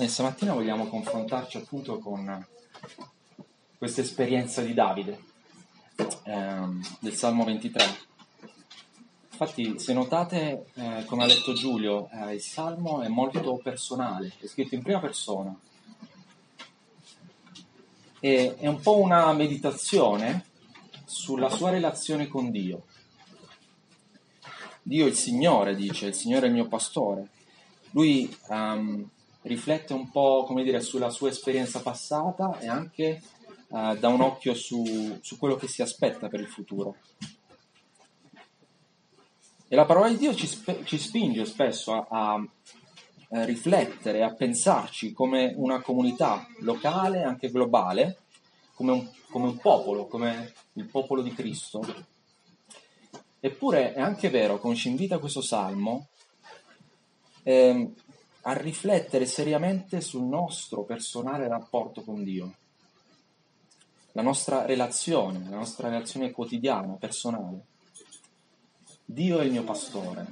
E stamattina vogliamo confrontarci appunto con questa esperienza di Davide, ehm, del Salmo 23. Infatti, se notate, eh, come ha detto Giulio, eh, il Salmo è molto personale, è scritto in prima persona. E, è un po' una meditazione sulla sua relazione con Dio. Dio è il Signore, dice, il Signore è il mio pastore. Lui um, riflette un po', come dire, sulla sua esperienza passata e anche uh, dà un occhio su, su, quello che si aspetta per il futuro. E la parola di Dio ci, spe- ci spinge spesso a, a, a riflettere, a pensarci come una comunità locale, anche globale, come un, come un popolo, come il popolo di Cristo. Eppure è anche vero, come ci invita questo salmo, ehm, a riflettere seriamente sul nostro personale rapporto con Dio, la nostra relazione, la nostra relazione quotidiana, personale. Dio è il mio pastore.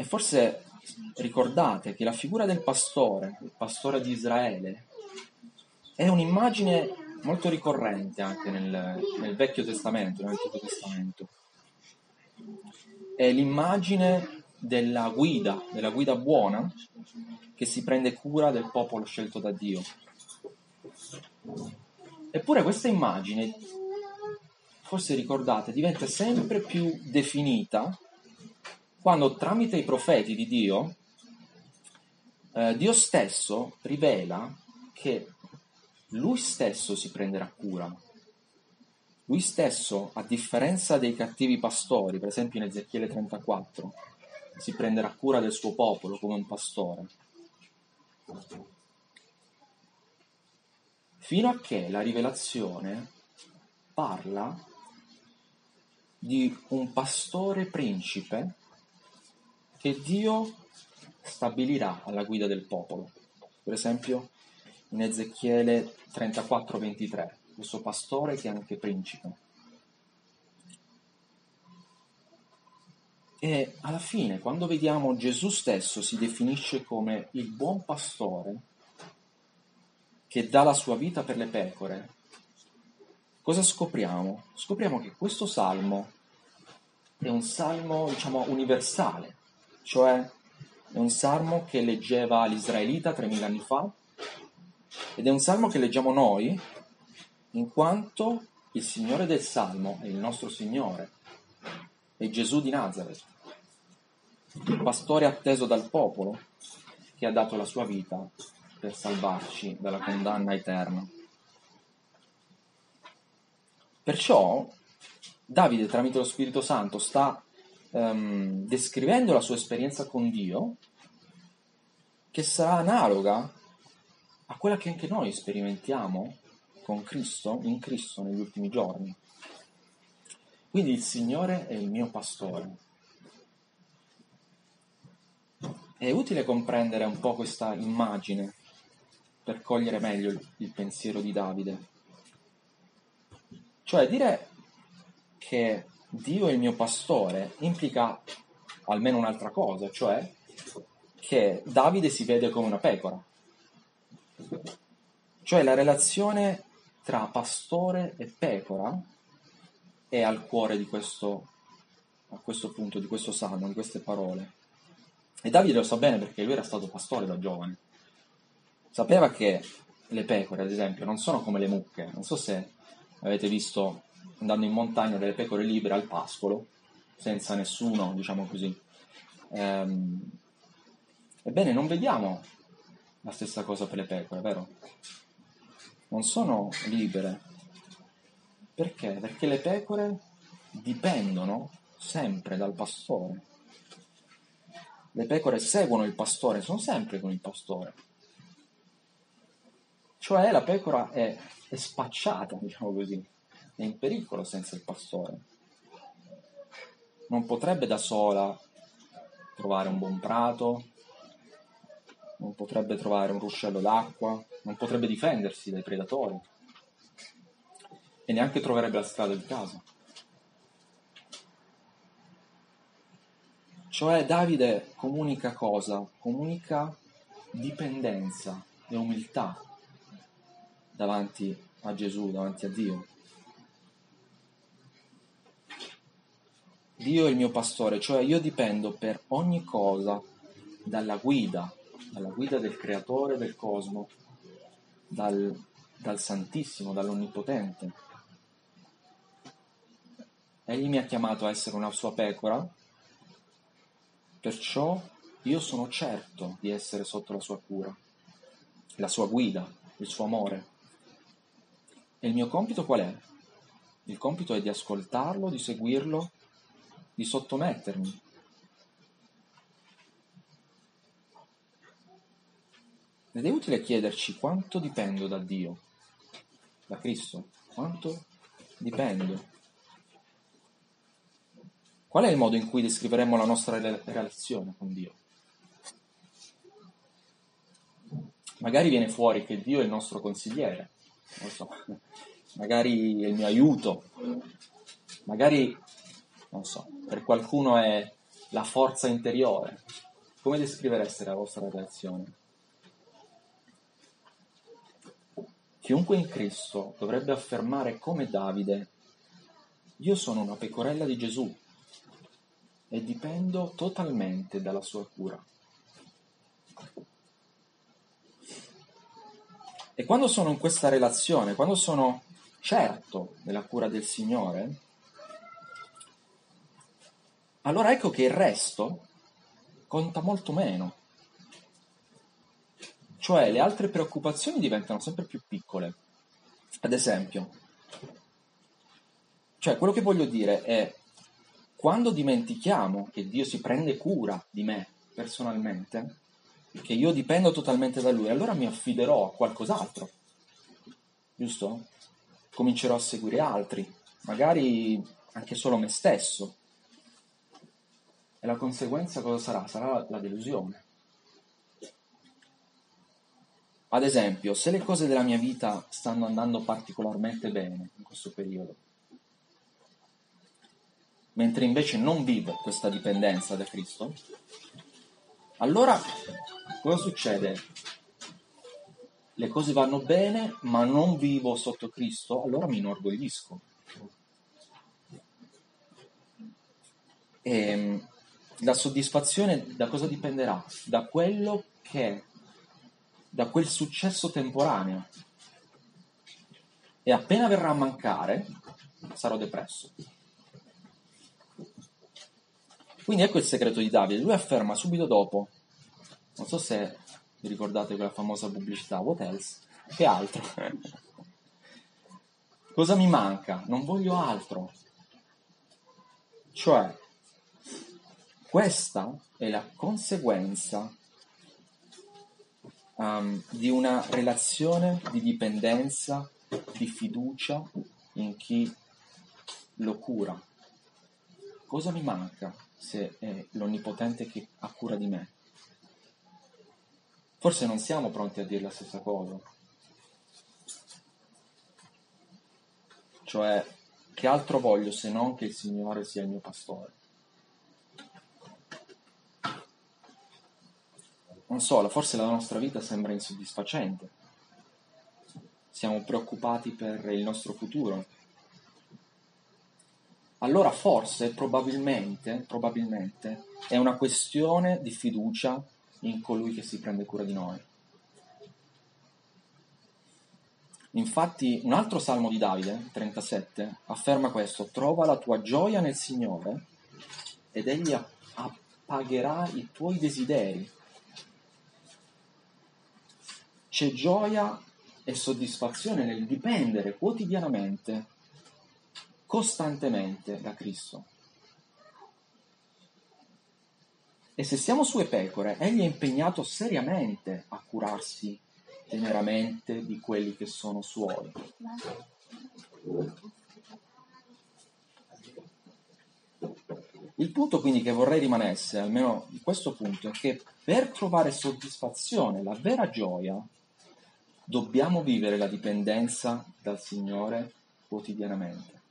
E forse ricordate che la figura del pastore, il pastore di Israele, è un'immagine molto ricorrente anche nel, nel Vecchio Testamento, nell'Antico Testamento è l'immagine della guida, della guida buona che si prende cura del popolo scelto da Dio. Eppure questa immagine, forse ricordate, diventa sempre più definita quando tramite i profeti di Dio, eh, Dio stesso rivela che lui stesso si prenderà cura lui stesso, a differenza dei cattivi pastori, per esempio in Ezechiele 34, si prenderà cura del suo popolo come un pastore. Fino a che la rivelazione parla di un pastore principe che Dio stabilirà alla guida del popolo. Per esempio in Ezechiele 34-23 questo pastore che è anche principe. E alla fine, quando vediamo Gesù stesso si definisce come il buon pastore che dà la sua vita per le pecore, cosa scopriamo? Scopriamo che questo salmo è un salmo, diciamo, universale, cioè è un salmo che leggeva l'Israelita 3000 anni fa ed è un salmo che leggiamo noi in quanto il Signore del Salmo è il nostro Signore, è Gesù di Nazareth, il pastore atteso dal popolo che ha dato la sua vita per salvarci dalla condanna eterna. Perciò Davide tramite lo Spirito Santo sta um, descrivendo la sua esperienza con Dio che sarà analoga a quella che anche noi sperimentiamo con Cristo, in Cristo negli ultimi giorni. Quindi il Signore è il mio pastore. È utile comprendere un po' questa immagine per cogliere meglio il, il pensiero di Davide. Cioè dire che Dio è il mio pastore implica almeno un'altra cosa, cioè che Davide si vede come una pecora. Cioè la relazione tra pastore e pecora è al cuore di questo, a questo punto, di questo salmo, di queste parole. E Davide lo sa bene perché lui era stato pastore da giovane. Sapeva che le pecore, ad esempio, non sono come le mucche. Non so se avete visto andando in montagna delle pecore libere al pascolo, senza nessuno, diciamo così. Ehm, ebbene, non vediamo la stessa cosa per le pecore, vero? non sono libere. Perché? Perché le pecore dipendono sempre dal pastore. Le pecore seguono il pastore, sono sempre con il pastore. Cioè la pecora è, è spacciata, diciamo così, è in pericolo senza il pastore. Non potrebbe da sola trovare un buon prato, non potrebbe trovare un ruscello d'acqua, non potrebbe difendersi dai predatori e neanche troverebbe la strada di casa. Cioè Davide comunica cosa? Comunica dipendenza e umiltà davanti a Gesù, davanti a Dio. Dio è il mio pastore, cioè io dipendo per ogni cosa dalla guida, dalla guida del creatore del cosmo, dal, dal Santissimo, dall'Onnipotente. Egli mi ha chiamato a essere una sua pecora, perciò io sono certo di essere sotto la sua cura, la sua guida, il suo amore. E il mio compito qual è? Il compito è di ascoltarlo, di seguirlo, di sottomettermi. Ed è utile chiederci quanto dipendo da Dio, da Cristo, quanto dipendo. Qual è il modo in cui descriveremo la nostra relazione con Dio? Magari viene fuori che Dio è il nostro consigliere, non so, magari è il mio aiuto, magari, non so, per qualcuno è la forza interiore. Come descrivereste la vostra relazione? Chiunque in Cristo dovrebbe affermare come Davide, io sono una pecorella di Gesù e dipendo totalmente dalla sua cura. E quando sono in questa relazione, quando sono certo della cura del Signore, allora ecco che il resto conta molto meno. Cioè le altre preoccupazioni diventano sempre più piccole. Ad esempio, cioè quello che voglio dire è quando dimentichiamo che Dio si prende cura di me personalmente, che io dipendo totalmente da lui, allora mi affiderò a qualcos'altro, giusto? Comincerò a seguire altri, magari anche solo me stesso. E la conseguenza cosa sarà? Sarà la delusione. Ad esempio, se le cose della mia vita stanno andando particolarmente bene in questo periodo, mentre invece non vivo questa dipendenza da Cristo, allora cosa succede? Le cose vanno bene, ma non vivo sotto Cristo, allora mi inorgoglisco. E ehm, la soddisfazione da cosa dipenderà? Da quello che, da quel successo temporaneo. E appena verrà a mancare, sarò depresso. Quindi ecco il segreto di Davide. Lui afferma subito dopo, non so se vi ricordate quella famosa pubblicità, what else? Che altro? Cosa mi manca? Non voglio altro. Cioè, questa è la conseguenza um, di una relazione di dipendenza, di fiducia in chi lo cura. Cosa mi manca? se è l'Onnipotente che ha cura di me. Forse non siamo pronti a dire la stessa cosa. Cioè, che altro voglio se non che il Signore sia il mio pastore? Non so, forse la nostra vita sembra insoddisfacente. Siamo preoccupati per il nostro futuro, allora forse, probabilmente, probabilmente, è una questione di fiducia in colui che si prende cura di noi. Infatti un altro salmo di Davide, 37, afferma questo, trova la tua gioia nel Signore ed egli appagherà i tuoi desideri. C'è gioia e soddisfazione nel dipendere quotidianamente costantemente da Cristo. E se siamo sue pecore, egli è impegnato seriamente a curarsi teneramente di quelli che sono suoi. Il punto quindi che vorrei rimanesse, almeno di questo punto, è che per trovare soddisfazione, la vera gioia, dobbiamo vivere la dipendenza dal Signore quotidianamente.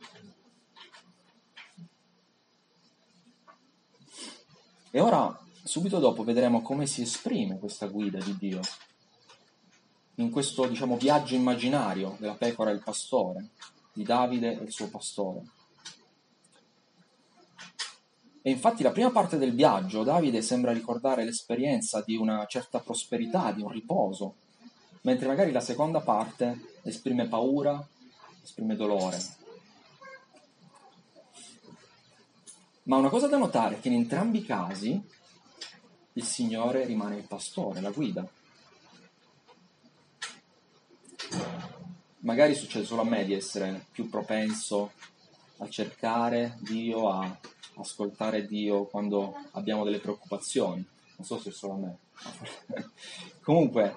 E ora, subito dopo, vedremo come si esprime questa guida di Dio in questo, diciamo, viaggio immaginario della pecora e il pastore, di Davide e il suo pastore. E infatti la prima parte del viaggio Davide sembra ricordare l'esperienza di una certa prosperità, di un riposo, mentre magari la seconda parte esprime paura, esprime dolore. Ma una cosa da notare è che in entrambi i casi il Signore rimane il pastore, la guida. Magari succede solo a me di essere più propenso a cercare Dio, a ascoltare Dio quando abbiamo delle preoccupazioni. Non so se è solo a me. Comunque,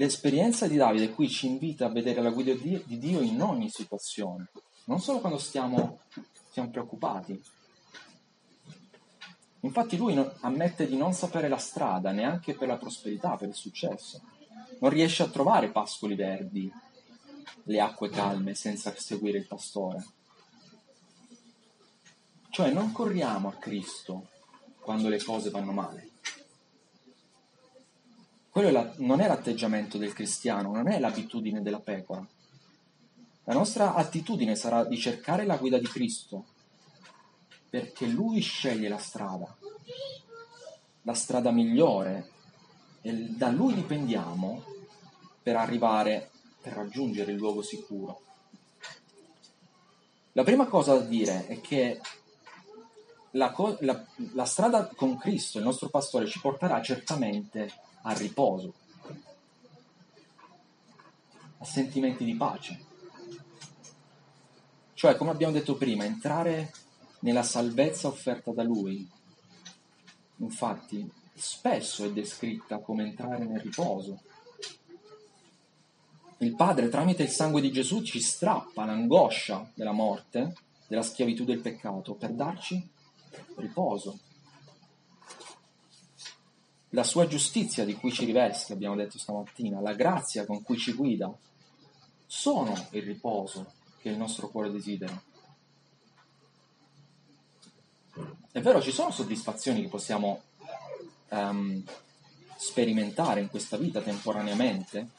l'esperienza di Davide qui ci invita a vedere la guida di Dio in ogni situazione, non solo quando stiamo, stiamo preoccupati. Infatti lui ammette di non sapere la strada neanche per la prosperità, per il successo. Non riesce a trovare pascoli verdi, le acque calme senza seguire il pastore. Cioè non corriamo a Cristo quando le cose vanno male. Quello è la, non è l'atteggiamento del cristiano, non è l'abitudine della pecora. La nostra attitudine sarà di cercare la guida di Cristo, perché Lui sceglie la strada, la strada migliore, e da Lui dipendiamo per arrivare, per raggiungere il luogo sicuro. La prima cosa da dire è che la, la, la strada con Cristo, il nostro pastore, ci porterà certamente al riposo, a sentimenti di pace. Cioè, come abbiamo detto prima, entrare nella salvezza offerta da Lui. Infatti, spesso è descritta come entrare nel riposo. Il Padre, tramite il sangue di Gesù, ci strappa l'angoscia della morte, della schiavitù del peccato, per darci riposo. La sua giustizia di cui ci riveste, abbiamo detto stamattina, la grazia con cui ci guida, sono il riposo che il nostro cuore desidera. È vero, ci sono soddisfazioni che possiamo um, sperimentare in questa vita temporaneamente,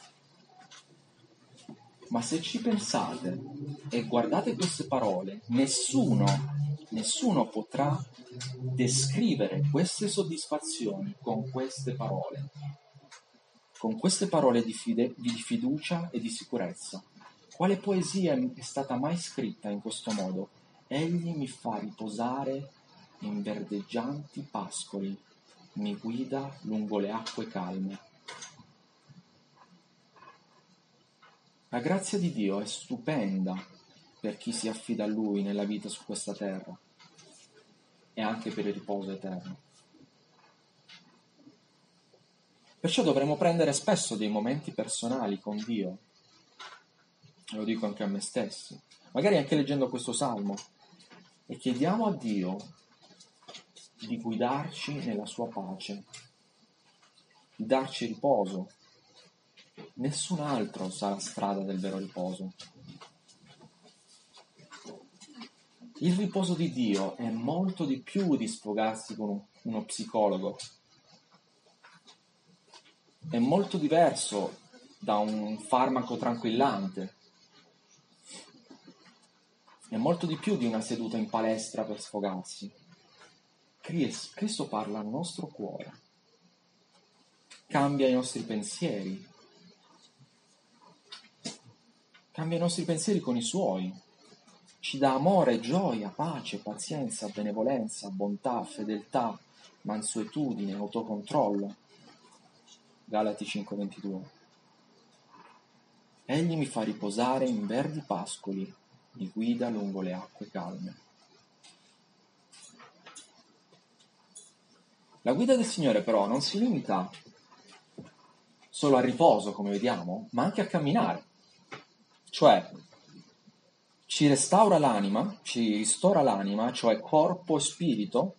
ma se ci pensate e guardate queste parole, nessuno, nessuno potrà descrivere queste soddisfazioni con queste parole, con queste parole di, fide, di fiducia e di sicurezza. Quale poesia è stata mai scritta in questo modo? Egli mi fa riposare in verdeggianti pascoli, mi guida lungo le acque calme. La grazia di Dio è stupenda per chi si affida a Lui nella vita su questa terra e anche per il riposo eterno. Perciò dovremo prendere spesso dei momenti personali con Dio, lo dico anche a me stesso, magari anche leggendo questo salmo, e chiediamo a Dio di guidarci nella sua pace, di darci riposo. Nessun altro sa la strada del vero riposo. Il riposo di Dio è molto di più di sfogarsi con uno psicologo. È molto diverso da un farmaco tranquillante. È molto di più di una seduta in palestra per sfogarsi. Cristo parla al nostro cuore, cambia i nostri pensieri, cambia i nostri pensieri con i suoi, ci dà amore, gioia, pace, pazienza, benevolenza, bontà, fedeltà, mansuetudine, autocontrollo. Galati 5:22. Egli mi fa riposare in verdi pascoli, mi guida lungo le acque calme. La guida del Signore però non si limita solo al riposo, come vediamo, ma anche a camminare. Cioè, ci restaura l'anima, ci ristora l'anima, cioè corpo e spirito,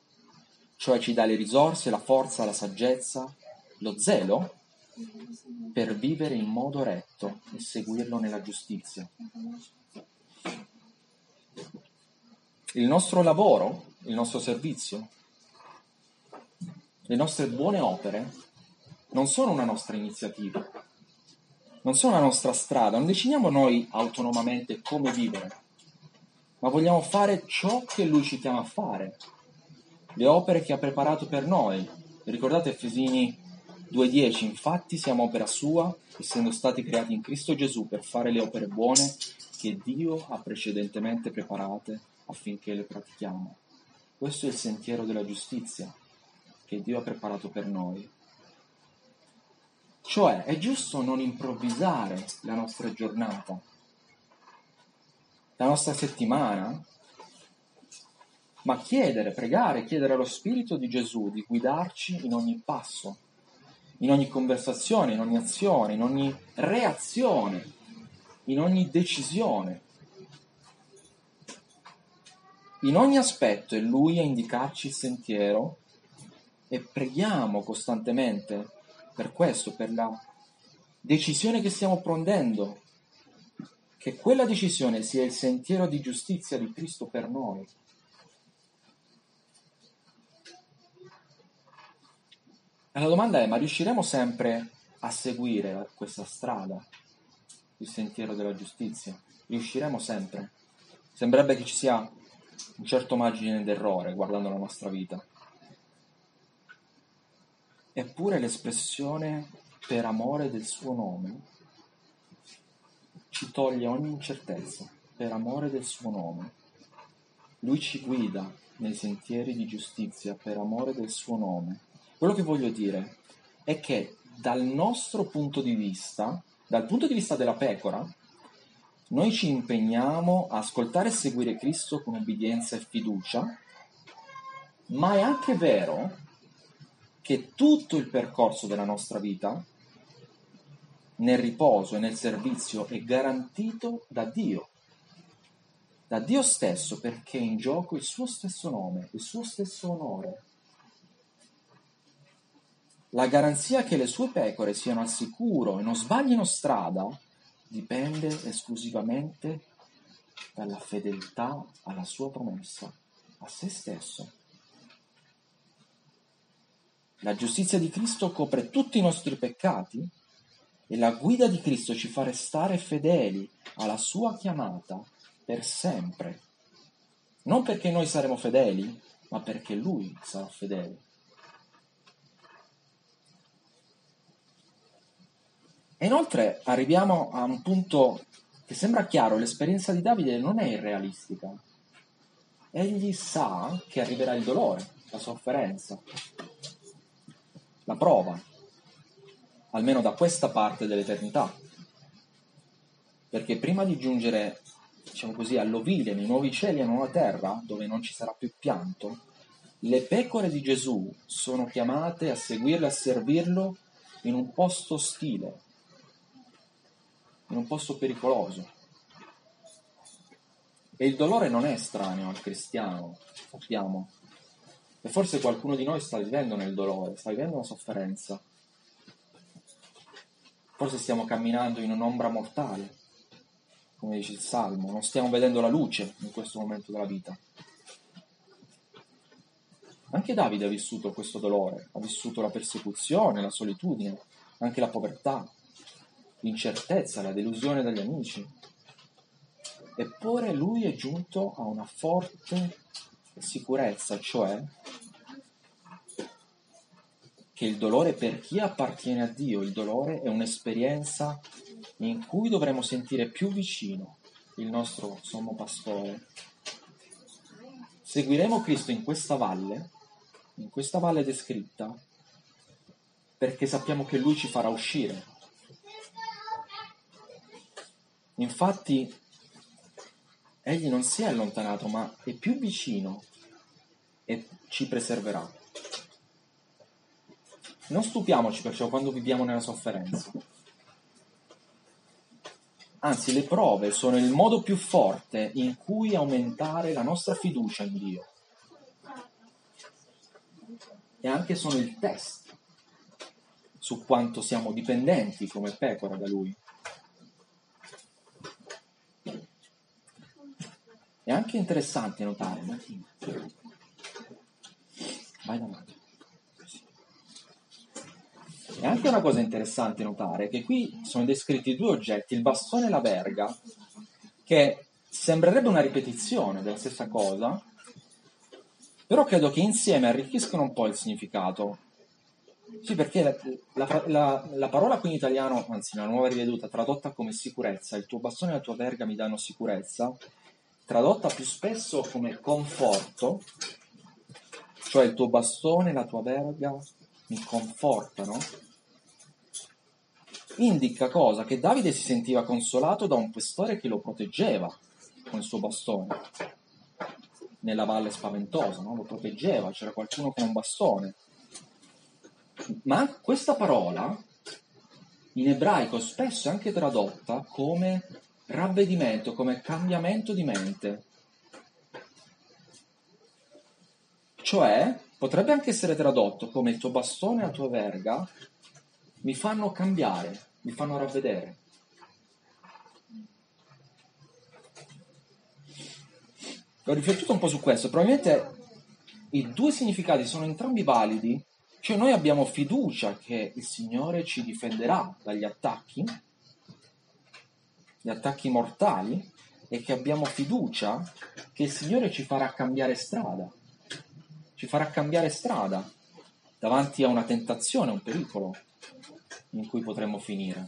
cioè ci dà le risorse, la forza, la saggezza, lo zelo per vivere in modo retto e seguirlo nella giustizia. Il nostro lavoro, il nostro servizio, le nostre buone opere non sono una nostra iniziativa, non sono la nostra strada, non decidiamo noi autonomamente come vivere, ma vogliamo fare ciò che Lui ci chiama a fare, le opere che ha preparato per noi. Ricordate Efesini 2.10, infatti siamo opera sua, essendo stati creati in Cristo Gesù per fare le opere buone che Dio ha precedentemente preparate affinché le pratichiamo. Questo è il sentiero della giustizia che Dio ha preparato per noi. Cioè è giusto non improvvisare la nostra giornata, la nostra settimana, ma chiedere, pregare, chiedere allo Spirito di Gesù di guidarci in ogni passo, in ogni conversazione, in ogni azione, in ogni reazione, in ogni decisione. In ogni aspetto è Lui a indicarci il sentiero e preghiamo costantemente per questo, per la decisione che stiamo prendendo, che quella decisione sia il sentiero di giustizia di Cristo per noi. E la domanda è, ma riusciremo sempre a seguire questa strada, il sentiero della giustizia? Riusciremo sempre? Sembrerebbe che ci sia un certo margine d'errore guardando la nostra vita. Eppure l'espressione per amore del suo nome ci toglie ogni incertezza, per amore del suo nome. Lui ci guida nei sentieri di giustizia per amore del suo nome. Quello che voglio dire è che dal nostro punto di vista, dal punto di vista della pecora, noi ci impegniamo a ascoltare e seguire Cristo con obbedienza e fiducia, ma è anche vero che tutto il percorso della nostra vita, nel riposo e nel servizio, è garantito da Dio, da Dio stesso, perché è in gioco il suo stesso nome, il suo stesso onore. La garanzia che le sue pecore siano al sicuro e non sbaglino strada dipende esclusivamente dalla fedeltà alla sua promessa, a se stesso. La giustizia di Cristo copre tutti i nostri peccati e la guida di Cristo ci fa restare fedeli alla sua chiamata per sempre. Non perché noi saremo fedeli, ma perché Lui sarà fedele. E inoltre arriviamo a un punto che sembra chiaro, l'esperienza di Davide non è irrealistica. Egli sa che arriverà il dolore, la sofferenza, la prova, almeno da questa parte dell'eternità. Perché prima di giungere, diciamo così, all'ovile, nei nuovi cieli e nuova terra, dove non ci sarà più pianto, le pecore di Gesù sono chiamate a seguirlo e a servirlo in un posto ostile, in un posto pericoloso. E il dolore non è estraneo al cristiano, sappiamo. E forse qualcuno di noi sta vivendo nel dolore, sta vivendo una sofferenza. Forse stiamo camminando in un'ombra mortale, come dice il Salmo, non stiamo vedendo la luce in questo momento della vita. Anche Davide ha vissuto questo dolore, ha vissuto la persecuzione, la solitudine, anche la povertà, l'incertezza, la delusione dagli amici. Eppure lui è giunto a una forte sicurezza, cioè che il dolore per chi appartiene a Dio, il dolore è un'esperienza in cui dovremo sentire più vicino il nostro sommo pastore. Seguiremo Cristo in questa valle, in questa valle descritta, perché sappiamo che Lui ci farà uscire. Infatti Egli non si è allontanato, ma è più vicino e ci preserverà. Non stupiamoci perciò quando viviamo nella sofferenza. Anzi, le prove sono il modo più forte in cui aumentare la nostra fiducia in Dio. e anche sono il test su quanto siamo dipendenti come pecora da lui. È anche interessante notare, Martina, vai davanti. È anche una cosa interessante notare che qui sono descritti due oggetti, il bastone e la verga, che sembrerebbe una ripetizione della stessa cosa, però credo che insieme arricchiscono un po' il significato. Sì, perché la, la, la, la parola qui in italiano, anzi la nuova riveduta, tradotta come sicurezza, il tuo bastone e la tua verga mi danno sicurezza, tradotta più spesso come conforto, cioè il tuo bastone e la tua verga mi confortano, indica cosa? Che Davide si sentiva consolato da un questore che lo proteggeva con il suo bastone nella valle spaventosa, no? lo proteggeva, c'era qualcuno con un bastone. Ma questa parola in ebraico spesso è anche tradotta come ravvedimento, come cambiamento di mente. Cioè, potrebbe anche essere tradotto come il tuo bastone la tua verga mi fanno cambiare, mi fanno ravvedere. Ho riflettuto un po' su questo, probabilmente i due significati sono entrambi validi, cioè noi abbiamo fiducia che il Signore ci difenderà dagli attacchi, gli attacchi mortali, e che abbiamo fiducia che il Signore ci farà cambiare strada, ci farà cambiare strada davanti a una tentazione, a un pericolo in cui potremmo finire.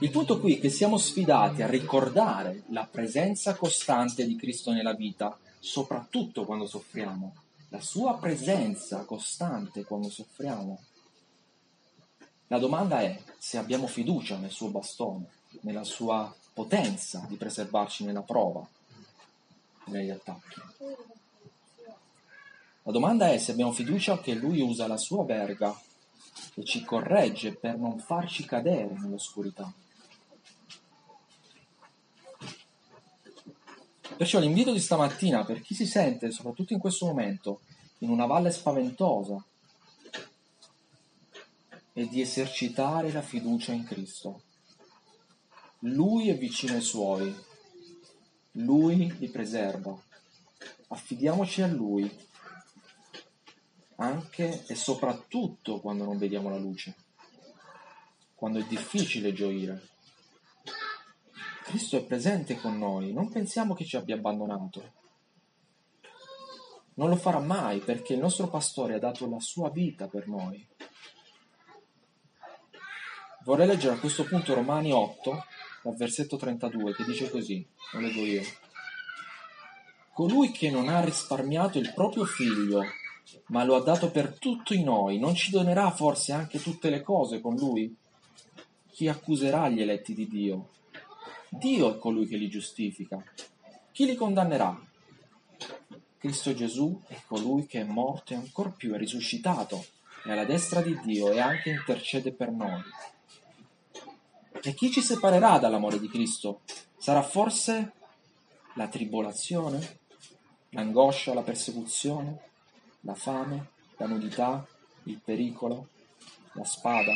Il punto qui è che siamo sfidati a ricordare la presenza costante di Cristo nella vita, soprattutto quando soffriamo, la sua presenza costante quando soffriamo. La domanda è se abbiamo fiducia nel suo bastone, nella sua potenza di preservarci nella prova, negli attacchi. La domanda è se abbiamo fiducia che lui usa la sua verga e ci corregge per non farci cadere nell'oscurità. Perciò l'invito di stamattina per chi si sente, soprattutto in questo momento, in una valle spaventosa, è di esercitare la fiducia in Cristo. Lui è vicino ai suoi, Lui li preserva. Affidiamoci a Lui, anche e soprattutto quando non vediamo la luce, quando è difficile gioire. Cristo è presente con noi, non pensiamo che ci abbia abbandonato. Non lo farà mai perché il nostro pastore ha dato la sua vita per noi. Vorrei leggere a questo punto Romani 8, dal versetto 32, che dice così, lo leggo io. Colui che non ha risparmiato il proprio figlio, ma lo ha dato per tutti noi, non ci donerà forse anche tutte le cose con lui? Chi accuserà gli eletti di Dio? Dio è colui che li giustifica. Chi li condannerà? Cristo Gesù è colui che è morto e ancor più è risuscitato, è alla destra di Dio e anche intercede per noi. E chi ci separerà dall'amore di Cristo? Sarà forse la tribolazione, l'angoscia, la persecuzione, la fame, la nudità, il pericolo, la spada?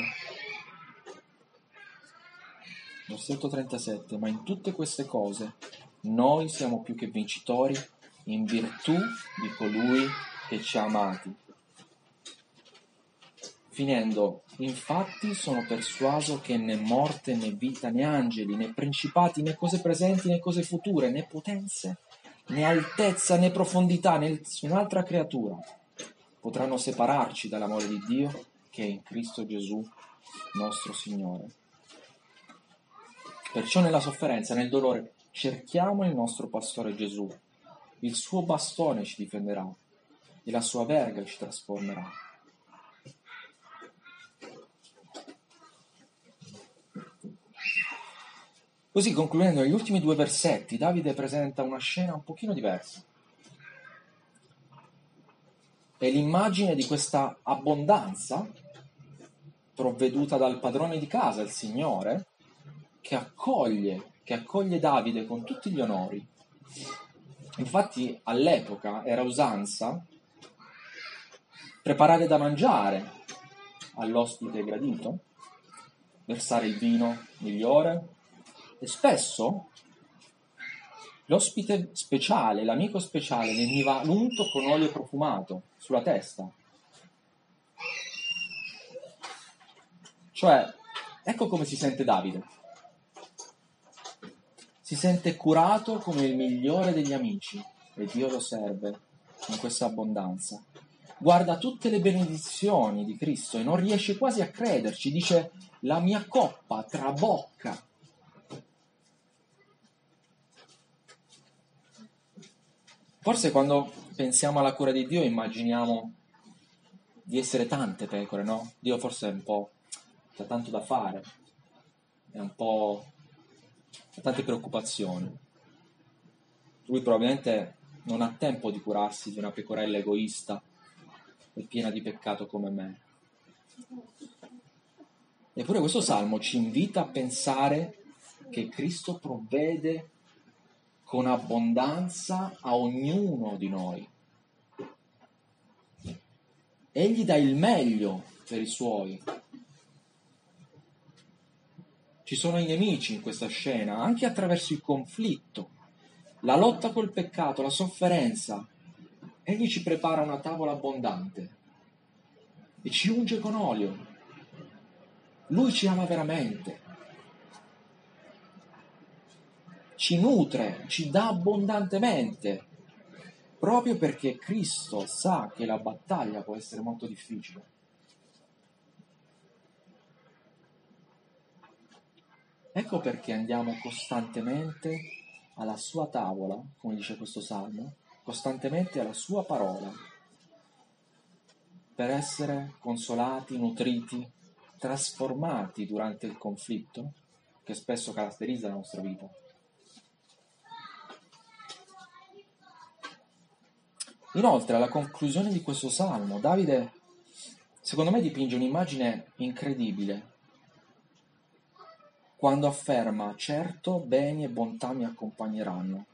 Versetto 37. Ma in tutte queste cose noi siamo più che vincitori in virtù di colui che ci ha amati. Finendo, infatti sono persuaso che né morte né vita né angeli né principati né cose presenti né cose future né potenze né altezza né profondità né nessun'altra creatura potranno separarci dall'amore di Dio che è in Cristo Gesù nostro Signore. Perciò nella sofferenza, nel dolore, cerchiamo il nostro pastore Gesù. Il suo bastone ci difenderà e la sua verga ci trasformerà. Così concludendo gli ultimi due versetti, Davide presenta una scena un pochino diversa. È l'immagine di questa abbondanza provveduta dal padrone di casa, il Signore, che accoglie, che accoglie Davide con tutti gli onori. Infatti all'epoca era usanza preparare da mangiare all'ospite gradito, versare il vino migliore e spesso l'ospite speciale, l'amico speciale veniva unto con olio profumato sulla testa. Cioè, ecco come si sente Davide. Si sente curato come il migliore degli amici e Dio lo serve in questa abbondanza guarda tutte le benedizioni di Cristo e non riesce quasi a crederci, dice la mia coppa trabocca. Forse quando pensiamo alla cura di Dio immaginiamo di essere tante pecore, no? Dio forse è un po', c'ha tanto da fare, è un po', ha tante preoccupazioni. Lui probabilmente non ha tempo di curarsi di una pecorella egoista e piena di peccato come me. Eppure questo salmo ci invita a pensare che Cristo provvede con abbondanza a ognuno di noi. Egli dà il meglio per i suoi. Ci sono i nemici in questa scena, anche attraverso il conflitto, la lotta col peccato, la sofferenza, Egli ci prepara una tavola abbondante e ci unge con olio. Lui ci ama veramente. Ci nutre, ci dà abbondantemente, proprio perché Cristo sa che la battaglia può essere molto difficile. Ecco perché andiamo costantemente alla sua tavola, come dice questo salmo, costantemente alla sua parola per essere consolati, nutriti, trasformati durante il conflitto che spesso caratterizza la nostra vita. Inoltre, alla conclusione di questo salmo, Davide, secondo me, dipinge un'immagine incredibile quando afferma, certo, beni e bontà mi accompagneranno.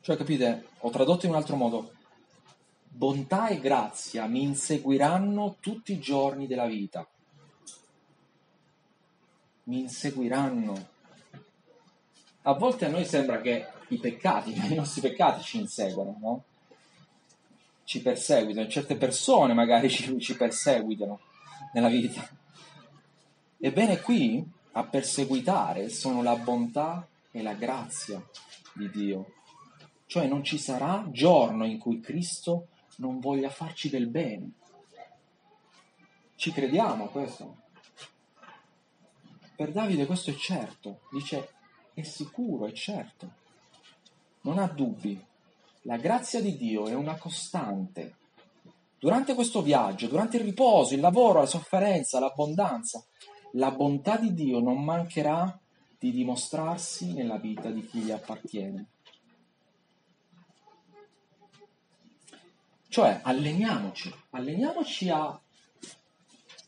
Cioè, capite, ho tradotto in un altro modo, bontà e grazia mi inseguiranno tutti i giorni della vita. Mi inseguiranno. A volte a noi sembra che i peccati, i nostri peccati ci inseguono, no? Ci perseguitano, certe persone magari ci, ci perseguitano nella vita. Ebbene qui a perseguitare sono la bontà e la grazia di Dio. Cioè non ci sarà giorno in cui Cristo non voglia farci del bene. Ci crediamo a questo? Per Davide questo è certo, dice è sicuro, è certo, non ha dubbi. La grazia di Dio è una costante. Durante questo viaggio, durante il riposo, il lavoro, la sofferenza, l'abbondanza, la bontà di Dio non mancherà di dimostrarsi nella vita di chi gli appartiene. Cioè, alleniamoci, alleniamoci a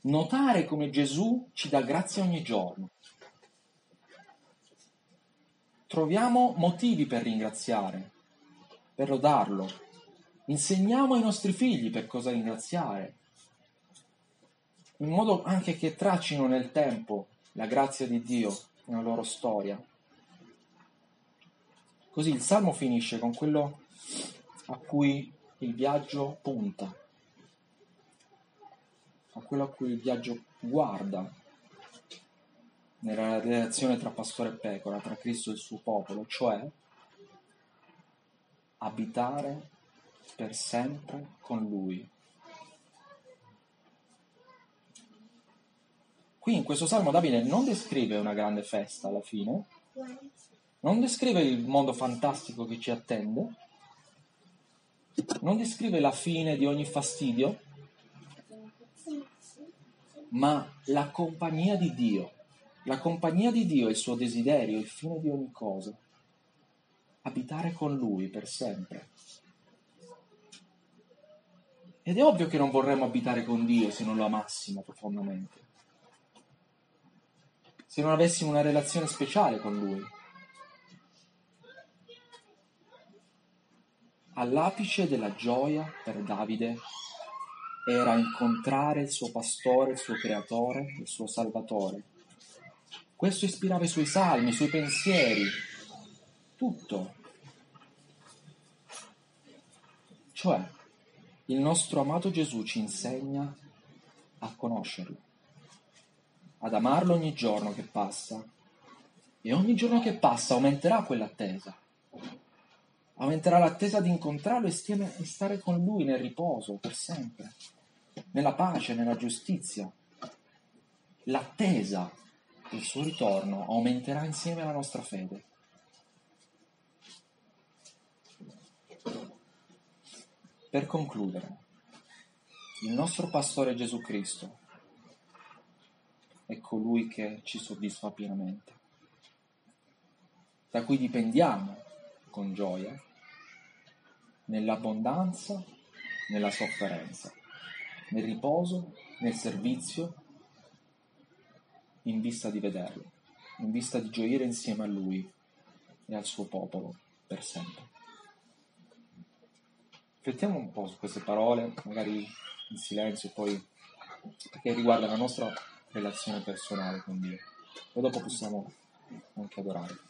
notare come Gesù ci dà grazia ogni giorno. Troviamo motivi per ringraziare, per lodarlo. Insegniamo ai nostri figli per cosa ringraziare, in modo anche che tracino nel tempo la grazia di Dio nella loro storia. Così il salmo finisce con quello a cui il viaggio punta, a quello a cui il viaggio guarda nella relazione tra pastore e pecora, tra Cristo e il suo popolo, cioè abitare per sempre con Lui. Qui in questo salmo Davide non descrive una grande festa alla fine, non descrive il mondo fantastico che ci attende, non descrive la fine di ogni fastidio, ma la compagnia di Dio. La compagnia di Dio è il suo desiderio, il fine di ogni cosa. Abitare con Lui per sempre. Ed è ovvio che non vorremmo abitare con Dio se non lo amassimo profondamente. Se non avessimo una relazione speciale con Lui. all'apice della gioia per Davide era incontrare il suo pastore, il suo creatore, il suo salvatore. Questo ispirava i suoi salmi, i suoi pensieri, tutto. Cioè, il nostro amato Gesù ci insegna a conoscerlo, ad amarlo ogni giorno che passa e ogni giorno che passa aumenterà quell'attesa. Aumenterà l'attesa di incontrarlo e stare con lui nel riposo per sempre, nella pace, nella giustizia. L'attesa del suo ritorno aumenterà insieme alla nostra fede. Per concludere, il nostro pastore Gesù Cristo è colui che ci soddisfa pienamente, da cui dipendiamo con gioia, nell'abbondanza, nella sofferenza, nel riposo, nel servizio, in vista di vederlo, in vista di gioire insieme a Lui e al suo popolo per sempre. Riflettiamo un po' su queste parole, magari in silenzio, poi perché riguarda la nostra relazione personale con Dio. E dopo possiamo anche adorare.